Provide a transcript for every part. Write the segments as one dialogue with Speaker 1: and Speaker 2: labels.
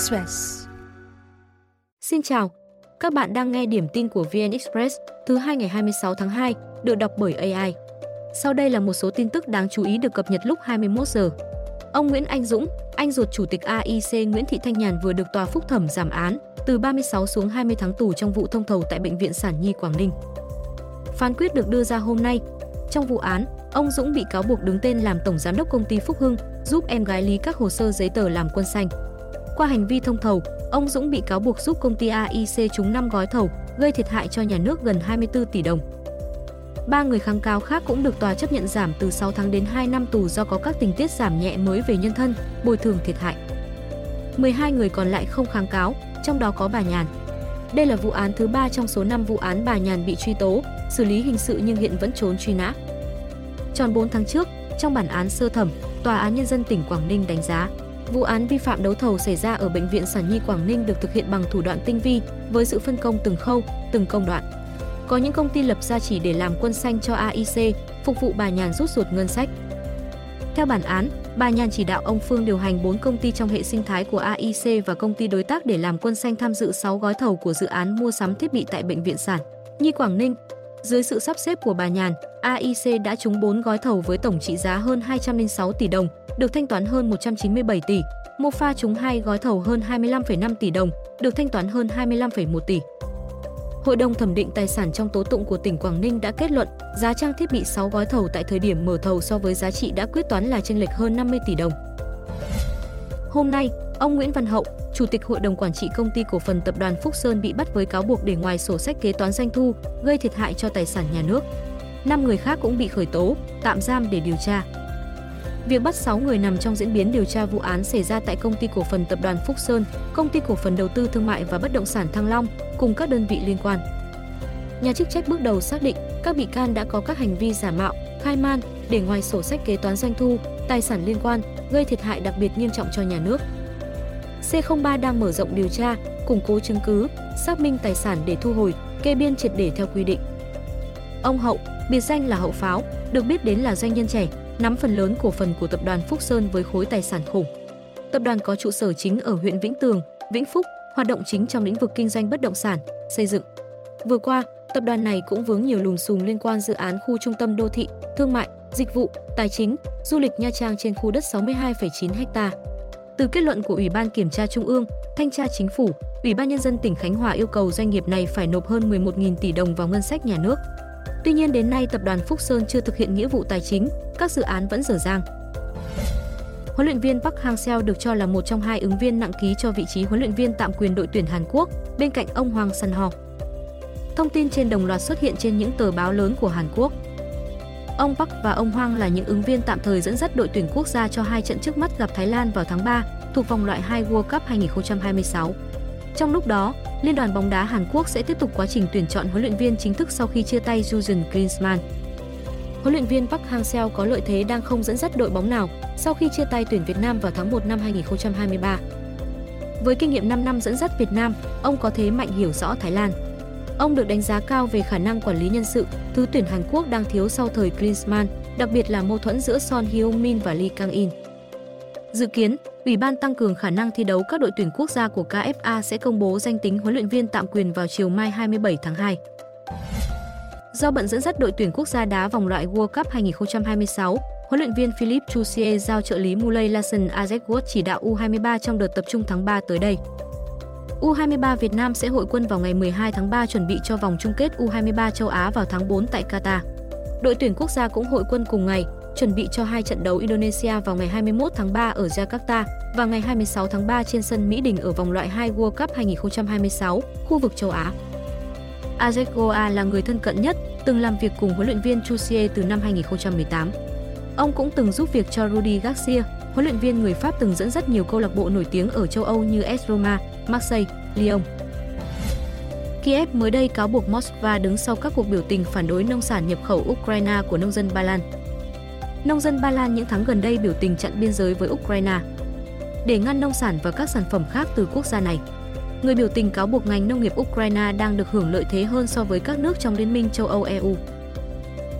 Speaker 1: Express.
Speaker 2: Xin chào, các bạn đang nghe điểm tin của VN Express thứ hai ngày 26 tháng 2, được đọc bởi AI. Sau đây là một số tin tức đáng chú ý được cập nhật lúc 21 giờ. Ông Nguyễn Anh Dũng, anh ruột chủ tịch AIC Nguyễn Thị Thanh Nhàn vừa được tòa phúc thẩm giảm án từ 36 xuống 20 tháng tù trong vụ thông thầu tại bệnh viện Sản Nhi Quảng Ninh. Phán quyết được đưa ra hôm nay. Trong vụ án, ông Dũng bị cáo buộc đứng tên làm tổng giám đốc công ty Phúc Hưng, giúp em gái lý các hồ sơ giấy tờ làm quân xanh. Qua hành vi thông thầu, ông Dũng bị cáo buộc giúp công ty AIC trúng 5 gói thầu, gây thiệt hại cho nhà nước gần 24 tỷ đồng. Ba người kháng cáo khác cũng được tòa chấp nhận giảm từ 6 tháng đến 2 năm tù do có các tình tiết giảm nhẹ mới về nhân thân, bồi thường thiệt hại. 12 người còn lại không kháng cáo, trong đó có bà Nhàn. Đây là vụ án thứ ba trong số 5 vụ án bà Nhàn bị truy tố, xử lý hình sự nhưng hiện vẫn trốn truy nã. Tròn 4 tháng trước, trong bản án sơ thẩm, Tòa án Nhân dân tỉnh Quảng Ninh đánh giá vụ án vi phạm đấu thầu xảy ra ở Bệnh viện Sản Nhi Quảng Ninh được thực hiện bằng thủ đoạn tinh vi, với sự phân công từng khâu, từng công đoạn. Có những công ty lập ra chỉ để làm quân xanh cho AIC, phục vụ bà Nhàn rút ruột ngân sách. Theo bản án, bà Nhàn chỉ đạo ông Phương điều hành 4 công ty trong hệ sinh thái của AIC và công ty đối tác để làm quân xanh tham dự 6 gói thầu của dự án mua sắm thiết bị tại Bệnh viện Sản Nhi Quảng Ninh. Dưới sự sắp xếp của bà Nhàn, AIC đã trúng 4 gói thầu với tổng trị giá hơn 206 tỷ đồng, được thanh toán hơn 197 tỷ. Mofa trúng 2 gói thầu hơn 25,5 tỷ đồng, được thanh toán hơn 25,1 tỷ. Hội đồng thẩm định tài sản trong tố tụng của tỉnh Quảng Ninh đã kết luận giá trang thiết bị 6 gói thầu tại thời điểm mở thầu so với giá trị đã quyết toán là chênh lệch hơn 50 tỷ đồng. Hôm nay, ông Nguyễn Văn Hậu, Chủ tịch Hội đồng Quản trị Công ty Cổ phần Tập đoàn Phúc Sơn bị bắt với cáo buộc để ngoài sổ sách kế toán doanh thu, gây thiệt hại cho tài sản nhà nước. Năm người khác cũng bị khởi tố, tạm giam để điều tra. Việc bắt 6 người nằm trong diễn biến điều tra vụ án xảy ra tại công ty cổ phần tập đoàn Phúc Sơn, công ty cổ phần đầu tư thương mại và bất động sản Thăng Long cùng các đơn vị liên quan. Nhà chức trách bước đầu xác định các bị can đã có các hành vi giả mạo, khai man để ngoài sổ sách kế toán doanh thu, tài sản liên quan, gây thiệt hại đặc biệt nghiêm trọng cho nhà nước. C03 đang mở rộng điều tra, củng cố chứng cứ, xác minh tài sản để thu hồi, kê biên triệt để theo quy định. Ông Hậu, biệt danh là Hậu Pháo, được biết đến là doanh nhân trẻ, nắm phần lớn cổ phần của tập đoàn Phúc Sơn với khối tài sản khủng. Tập đoàn có trụ sở chính ở huyện Vĩnh Tường, Vĩnh Phúc, hoạt động chính trong lĩnh vực kinh doanh bất động sản, xây dựng. Vừa qua, tập đoàn này cũng vướng nhiều lùm xùm liên quan dự án khu trung tâm đô thị, thương mại, dịch vụ, tài chính, du lịch Nha Trang trên khu đất 62,9 ha. Từ kết luận của Ủy ban Kiểm tra Trung ương, Thanh tra Chính phủ, Ủy ban Nhân dân tỉnh Khánh Hòa yêu cầu doanh nghiệp này phải nộp hơn 11.000 tỷ đồng vào ngân sách nhà nước. Tuy nhiên đến nay tập đoàn Phúc Sơn chưa thực hiện nghĩa vụ tài chính, các dự án vẫn dở dang. Huấn luyện viên Park Hang-seo được cho là một trong hai ứng viên nặng ký cho vị trí huấn luyện viên tạm quyền đội tuyển Hàn Quốc, bên cạnh ông Hoàng Sun-ho. Thông tin trên đồng loạt xuất hiện trên những tờ báo lớn của Hàn Quốc. Ông Park và ông Hoang là những ứng viên tạm thời dẫn dắt đội tuyển quốc gia cho hai trận trước mắt gặp Thái Lan vào tháng 3, thuộc vòng loại 2 World Cup 2026. Trong lúc đó, Liên đoàn bóng đá Hàn Quốc sẽ tiếp tục quá trình tuyển chọn huấn luyện viên chính thức sau khi chia tay Jurgen Klinsmann. Huấn luyện viên Park Hang-seo có lợi thế đang không dẫn dắt đội bóng nào sau khi chia tay tuyển Việt Nam vào tháng 1 năm 2023. Với kinh nghiệm 5 năm dẫn dắt Việt Nam, ông có thế mạnh hiểu rõ Thái Lan. Ông được đánh giá cao về khả năng quản lý nhân sự, thứ tuyển Hàn Quốc đang thiếu sau thời Klinsmann, đặc biệt là mâu thuẫn giữa Son Heung-min và Lee Kang-in. Dự kiến, Ủy ban tăng cường khả năng thi đấu các đội tuyển quốc gia của KFA sẽ công bố danh tính huấn luyện viên tạm quyền vào chiều mai 27 tháng 2. Do bận dẫn dắt đội tuyển quốc gia đá vòng loại World Cup 2026, huấn luyện viên Philip Chusier giao trợ lý Muley Larsen Azekwood chỉ đạo U23 trong đợt tập trung tháng 3 tới đây. U23 Việt Nam sẽ hội quân vào ngày 12 tháng 3 chuẩn bị cho vòng chung kết U23 châu Á vào tháng 4 tại Qatar. Đội tuyển quốc gia cũng hội quân cùng ngày, chuẩn bị cho hai trận đấu Indonesia vào ngày 21 tháng 3 ở Jakarta và ngày 26 tháng 3 trên sân Mỹ Đình ở vòng loại 2 World Cup 2026, khu vực châu Á. Azegoa là người thân cận nhất, từng làm việc cùng huấn luyện viên Chusie từ năm 2018. Ông cũng từng giúp việc cho Rudy Garcia, huấn luyện viên người Pháp từng dẫn dắt nhiều câu lạc bộ nổi tiếng ở châu Âu như AS Roma, Marseille, Lyon. Kiev mới đây cáo buộc Moscow đứng sau các cuộc biểu tình phản đối nông sản nhập khẩu Ukraine của nông dân Ba Lan. Nông dân Ba Lan những tháng gần đây biểu tình chặn biên giới với Ukraine để ngăn nông sản và các sản phẩm khác từ quốc gia này. Người biểu tình cáo buộc ngành nông nghiệp Ukraine đang được hưởng lợi thế hơn so với các nước trong Liên minh châu Âu EU.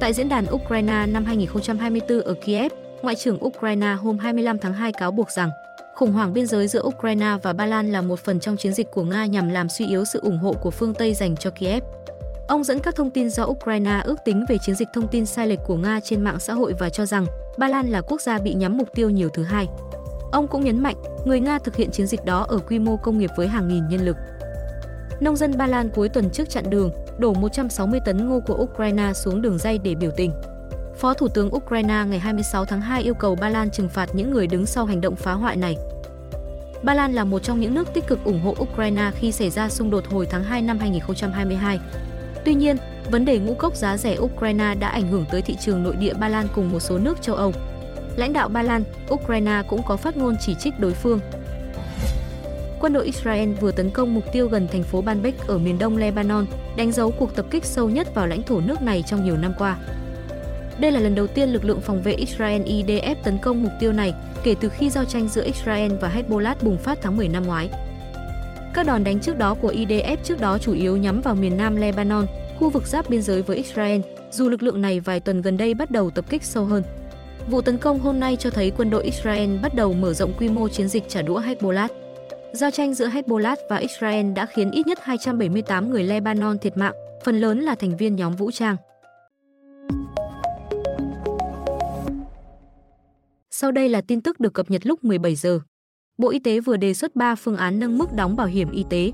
Speaker 2: Tại diễn đàn Ukraine năm 2024 ở Kiev, Ngoại trưởng Ukraine hôm 25 tháng 2 cáo buộc rằng khủng hoảng biên giới giữa Ukraine và Ba Lan là một phần trong chiến dịch của Nga nhằm làm suy yếu sự ủng hộ của phương Tây dành cho Kiev. Ông dẫn các thông tin do Ukraine ước tính về chiến dịch thông tin sai lệch của Nga trên mạng xã hội và cho rằng Ba Lan là quốc gia bị nhắm mục tiêu nhiều thứ hai. Ông cũng nhấn mạnh, người Nga thực hiện chiến dịch đó ở quy mô công nghiệp với hàng nghìn nhân lực. Nông dân Ba Lan cuối tuần trước chặn đường, đổ 160 tấn ngô của Ukraine xuống đường dây để biểu tình. Phó Thủ tướng Ukraine ngày 26 tháng 2 yêu cầu Ba Lan trừng phạt những người đứng sau hành động phá hoại này. Ba Lan là một trong những nước tích cực ủng hộ Ukraine khi xảy ra xung đột hồi tháng 2 năm 2022. Tuy nhiên, vấn đề ngũ cốc giá rẻ Ukraine đã ảnh hưởng tới thị trường nội địa Ba Lan cùng một số nước châu Âu. Lãnh đạo Ba Lan, Ukraine cũng có phát ngôn chỉ trích đối phương. Quân đội Israel vừa tấn công mục tiêu gần thành phố Banbek ở miền đông Lebanon, đánh dấu cuộc tập kích sâu nhất vào lãnh thổ nước này trong nhiều năm qua. Đây là lần đầu tiên lực lượng phòng vệ Israel IDF tấn công mục tiêu này kể từ khi giao tranh giữa Israel và Hezbollah bùng phát tháng 10 năm ngoái. Các đòn đánh trước đó của IDF trước đó chủ yếu nhắm vào miền nam Lebanon, khu vực giáp biên giới với Israel, dù lực lượng này vài tuần gần đây bắt đầu tập kích sâu hơn. Vụ tấn công hôm nay cho thấy quân đội Israel bắt đầu mở rộng quy mô chiến dịch trả đũa Hezbollah. Giao tranh giữa Hezbollah và Israel đã khiến ít nhất 278 người Lebanon thiệt mạng, phần lớn là thành viên nhóm vũ trang. Sau đây là tin tức được cập nhật lúc 17 giờ. Bộ Y tế vừa đề xuất 3 phương án nâng mức đóng bảo hiểm y tế.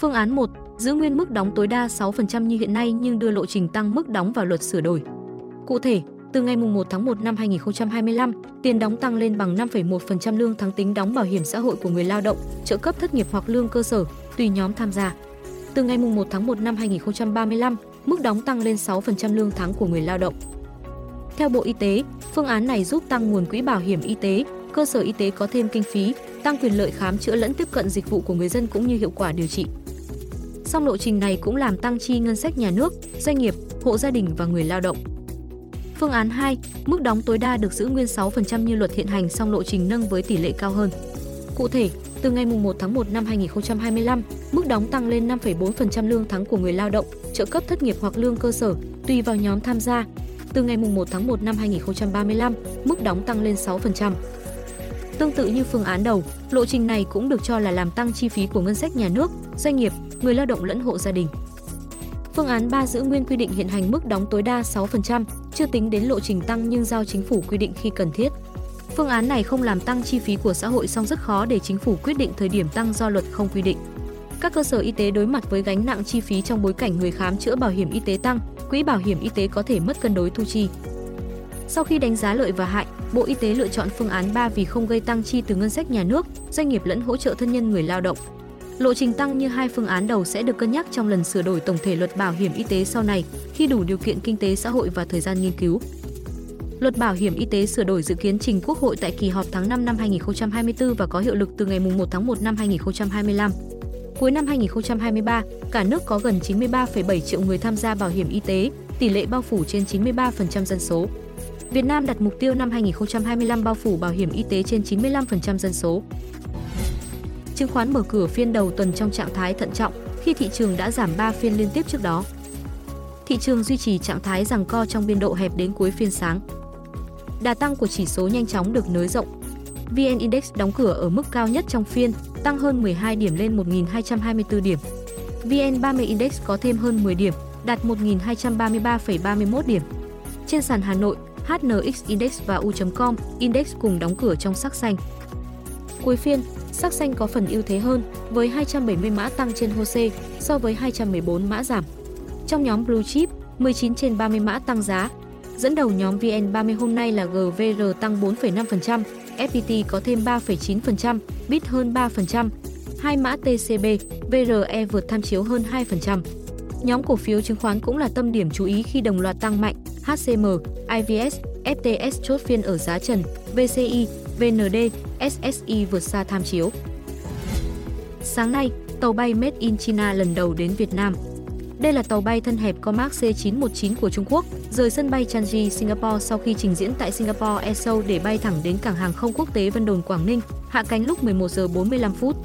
Speaker 2: Phương án 1, giữ nguyên mức đóng tối đa 6% như hiện nay nhưng đưa lộ trình tăng mức đóng vào luật sửa đổi. Cụ thể, từ ngày 1 tháng 1 năm 2025, tiền đóng tăng lên bằng 5,1% lương tháng tính đóng bảo hiểm xã hội của người lao động, trợ cấp thất nghiệp hoặc lương cơ sở, tùy nhóm tham gia. Từ ngày 1 tháng 1 năm 2035, mức đóng tăng lên 6% lương tháng của người lao động. Theo Bộ Y tế, phương án này giúp tăng nguồn quỹ bảo hiểm y tế, cơ sở y tế có thêm kinh phí, tăng quyền lợi khám chữa lẫn tiếp cận dịch vụ của người dân cũng như hiệu quả điều trị. Song lộ trình này cũng làm tăng chi ngân sách nhà nước, doanh nghiệp, hộ gia đình và người lao động. Phương án 2, mức đóng tối đa được giữ nguyên 6% như luật hiện hành song lộ trình nâng với tỷ lệ cao hơn. Cụ thể, từ ngày 1 tháng 1 năm 2025, mức đóng tăng lên 5,4% lương tháng của người lao động, trợ cấp thất nghiệp hoặc lương cơ sở, tùy vào nhóm tham gia. Từ ngày 1 tháng 1 năm 2035, mức đóng tăng lên 6%. Tương tự như phương án đầu, lộ trình này cũng được cho là làm tăng chi phí của ngân sách nhà nước, doanh nghiệp, người lao động lẫn hộ gia đình. Phương án 3 giữ nguyên quy định hiện hành mức đóng tối đa 6%, chưa tính đến lộ trình tăng nhưng giao chính phủ quy định khi cần thiết. Phương án này không làm tăng chi phí của xã hội song rất khó để chính phủ quyết định thời điểm tăng do luật không quy định. Các cơ sở y tế đối mặt với gánh nặng chi phí trong bối cảnh người khám chữa bảo hiểm y tế tăng, quỹ bảo hiểm y tế có thể mất cân đối thu chi. Sau khi đánh giá lợi và hại, Bộ Y tế lựa chọn phương án 3 vì không gây tăng chi từ ngân sách nhà nước, doanh nghiệp lẫn hỗ trợ thân nhân người lao động. Lộ trình tăng như hai phương án đầu sẽ được cân nhắc trong lần sửa đổi tổng thể luật bảo hiểm y tế sau này khi đủ điều kiện kinh tế xã hội và thời gian nghiên cứu. Luật bảo hiểm y tế sửa đổi dự kiến trình Quốc hội tại kỳ họp tháng 5 năm 2024 và có hiệu lực từ ngày 1 tháng 1 năm 2025. Cuối năm 2023, cả nước có gần 93,7 triệu người tham gia bảo hiểm y tế, tỷ lệ bao phủ trên 93% dân số. Việt Nam đặt mục tiêu năm 2025 bao phủ bảo hiểm y tế trên 95% dân số. Chứng khoán mở cửa phiên đầu tuần trong trạng thái thận trọng khi thị trường đã giảm 3 phiên liên tiếp trước đó. Thị trường duy trì trạng thái rằng co trong biên độ hẹp đến cuối phiên sáng. Đà tăng của chỉ số nhanh chóng được nới rộng. VN Index đóng cửa ở mức cao nhất trong phiên, tăng hơn 12 điểm lên 1.224 điểm. VN30 Index có thêm hơn 10 điểm, đạt 1.233,31 điểm. Trên sàn Hà Nội, HNX Index và U.com Index cùng đóng cửa trong sắc xanh. Cuối phiên, sắc xanh có phần ưu thế hơn với 270 mã tăng trên HOSE so với 214 mã giảm. Trong nhóm Blue Chip, 19 trên 30 mã tăng giá. Dẫn đầu nhóm VN30 hôm nay là GVR tăng 4,5%, FPT có thêm 3,9%, BIT hơn 3%, hai mã TCB, VRE vượt tham chiếu hơn 2%. Nhóm cổ phiếu chứng khoán cũng là tâm điểm chú ý khi đồng loạt tăng mạnh, HCM, IVS, FTS chốt phiên ở giá trần, VCI, VND, SSI vượt xa tham chiếu. Sáng nay, tàu bay Made in China lần đầu đến Việt Nam. Đây là tàu bay thân hẹp Comac C919 của Trung Quốc, rời sân bay Changi, Singapore sau khi trình diễn tại Singapore Airshow để bay thẳng đến cảng hàng không quốc tế Vân Đồn Quảng Ninh, hạ cánh lúc 11 giờ 45 phút.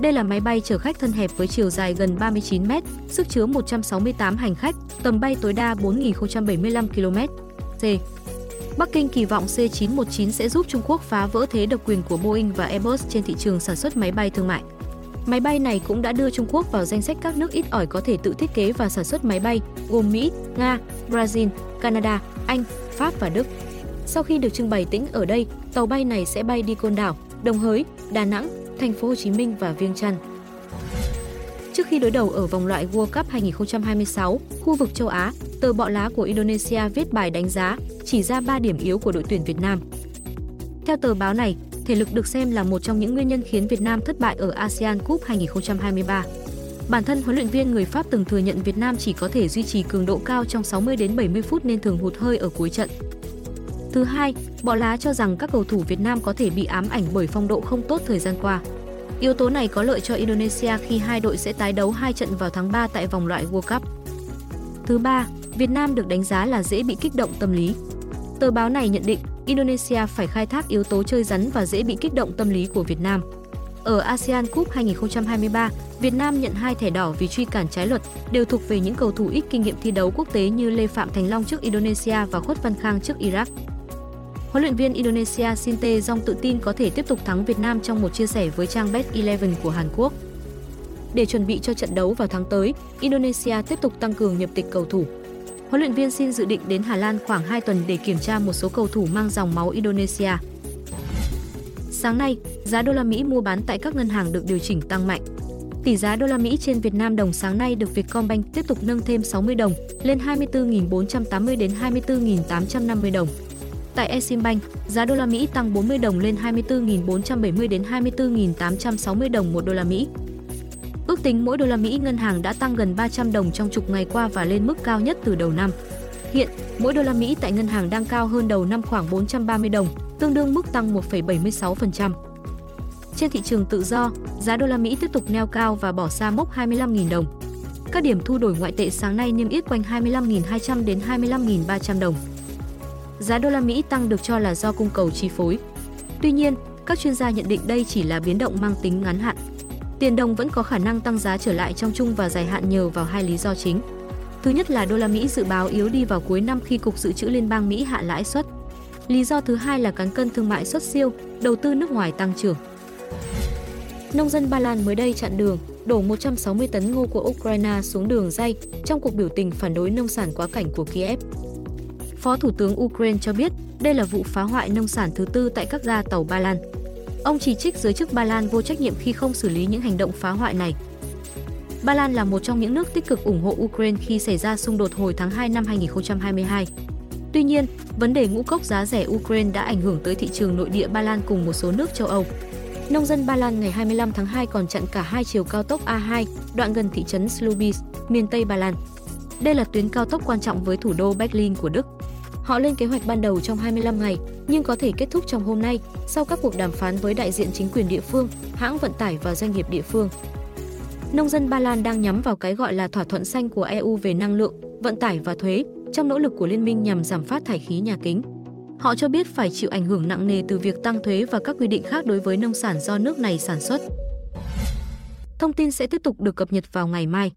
Speaker 2: Đây là máy bay chở khách thân hẹp với chiều dài gần 39 m, sức chứa 168 hành khách, tầm bay tối đa 4.075 km. C. Bắc Kinh kỳ vọng C919 sẽ giúp Trung Quốc phá vỡ thế độc quyền của Boeing và Airbus trên thị trường sản xuất máy bay thương mại. Máy bay này cũng đã đưa Trung Quốc vào danh sách các nước ít ỏi có thể tự thiết kế và sản xuất máy bay, gồm Mỹ, Nga, Brazil, Canada, Anh, Pháp và Đức. Sau khi được trưng bày tĩnh ở đây, tàu bay này sẽ bay đi Côn Đảo, Đồng Hới, Đà Nẵng, Thành phố Hồ Chí Minh và Viêng Chăn. Trước khi đối đầu ở vòng loại World Cup 2026, khu vực châu Á, tờ Bọ lá của Indonesia viết bài đánh giá, chỉ ra 3 điểm yếu của đội tuyển Việt Nam. Theo tờ báo này, thể lực được xem là một trong những nguyên nhân khiến Việt Nam thất bại ở ASEAN Cup 2023. Bản thân huấn luyện viên người Pháp từng thừa nhận Việt Nam chỉ có thể duy trì cường độ cao trong 60 đến 70 phút nên thường hụt hơi ở cuối trận. Thứ hai, Bọ lá cho rằng các cầu thủ Việt Nam có thể bị ám ảnh bởi phong độ không tốt thời gian qua. Yếu tố này có lợi cho Indonesia khi hai đội sẽ tái đấu hai trận vào tháng 3 tại vòng loại World Cup. Thứ ba, Việt Nam được đánh giá là dễ bị kích động tâm lý. Tờ báo này nhận định Indonesia phải khai thác yếu tố chơi rắn và dễ bị kích động tâm lý của Việt Nam. Ở ASEAN Cup 2023, Việt Nam nhận hai thẻ đỏ vì truy cản trái luật, đều thuộc về những cầu thủ ít kinh nghiệm thi đấu quốc tế như Lê Phạm Thành Long trước Indonesia và Khuất Văn Khang trước Iraq. Huấn luyện viên Indonesia Sinte Jong tự tin có thể tiếp tục thắng Việt Nam trong một chia sẻ với trang Bet 11 của Hàn Quốc. Để chuẩn bị cho trận đấu vào tháng tới, Indonesia tiếp tục tăng cường nhập tịch cầu thủ. Huấn luyện viên xin dự định đến Hà Lan khoảng 2 tuần để kiểm tra một số cầu thủ mang dòng máu Indonesia. Sáng nay, giá đô la Mỹ mua bán tại các ngân hàng được điều chỉnh tăng mạnh. Tỷ giá đô la Mỹ trên Việt Nam đồng sáng nay được Vietcombank tiếp tục nâng thêm 60 đồng lên 24.480 đến 24.850 đồng. Tại Eximbank, giá đô la Mỹ tăng 40 đồng lên 24.470 đến 24.860 đồng một đô la Mỹ. Ước tính mỗi đô la Mỹ ngân hàng đã tăng gần 300 đồng trong chục ngày qua và lên mức cao nhất từ đầu năm. Hiện, mỗi đô la Mỹ tại ngân hàng đang cao hơn đầu năm khoảng 430 đồng, tương đương mức tăng 1,76%. Trên thị trường tự do, giá đô la Mỹ tiếp tục neo cao và bỏ xa mốc 25.000 đồng. Các điểm thu đổi ngoại tệ sáng nay niêm yết quanh 25.200 đến 25.300 đồng giá đô la Mỹ tăng được cho là do cung cầu chi phối. Tuy nhiên, các chuyên gia nhận định đây chỉ là biến động mang tính ngắn hạn. Tiền đồng vẫn có khả năng tăng giá trở lại trong chung và dài hạn nhờ vào hai lý do chính. Thứ nhất là đô la Mỹ dự báo yếu đi vào cuối năm khi Cục Dự trữ Liên bang Mỹ hạ lãi suất. Lý do thứ hai là cán cân thương mại xuất siêu, đầu tư nước ngoài tăng trưởng. Nông dân Ba Lan mới đây chặn đường, đổ 160 tấn ngô của Ukraine xuống đường dây trong cuộc biểu tình phản đối nông sản quá cảnh của Kiev. Phó Thủ tướng Ukraine cho biết đây là vụ phá hoại nông sản thứ tư tại các ga tàu Ba Lan. Ông chỉ trích giới chức Ba Lan vô trách nhiệm khi không xử lý những hành động phá hoại này. Ba Lan là một trong những nước tích cực ủng hộ Ukraine khi xảy ra xung đột hồi tháng 2 năm 2022. Tuy nhiên, vấn đề ngũ cốc giá rẻ Ukraine đã ảnh hưởng tới thị trường nội địa Ba Lan cùng một số nước châu Âu. Nông dân Ba Lan ngày 25 tháng 2 còn chặn cả hai chiều cao tốc A2, đoạn gần thị trấn Slubis, miền Tây Ba Lan. Đây là tuyến cao tốc quan trọng với thủ đô Berlin của Đức. Họ lên kế hoạch ban đầu trong 25 ngày, nhưng có thể kết thúc trong hôm nay sau các cuộc đàm phán với đại diện chính quyền địa phương, hãng vận tải và doanh nghiệp địa phương. Nông dân Ba Lan đang nhắm vào cái gọi là thỏa thuận xanh của EU về năng lượng, vận tải và thuế trong nỗ lực của liên minh nhằm giảm phát thải khí nhà kính. Họ cho biết phải chịu ảnh hưởng nặng nề từ việc tăng thuế và các quy định khác đối với nông sản do nước này sản xuất. Thông tin sẽ tiếp tục được cập nhật vào ngày mai.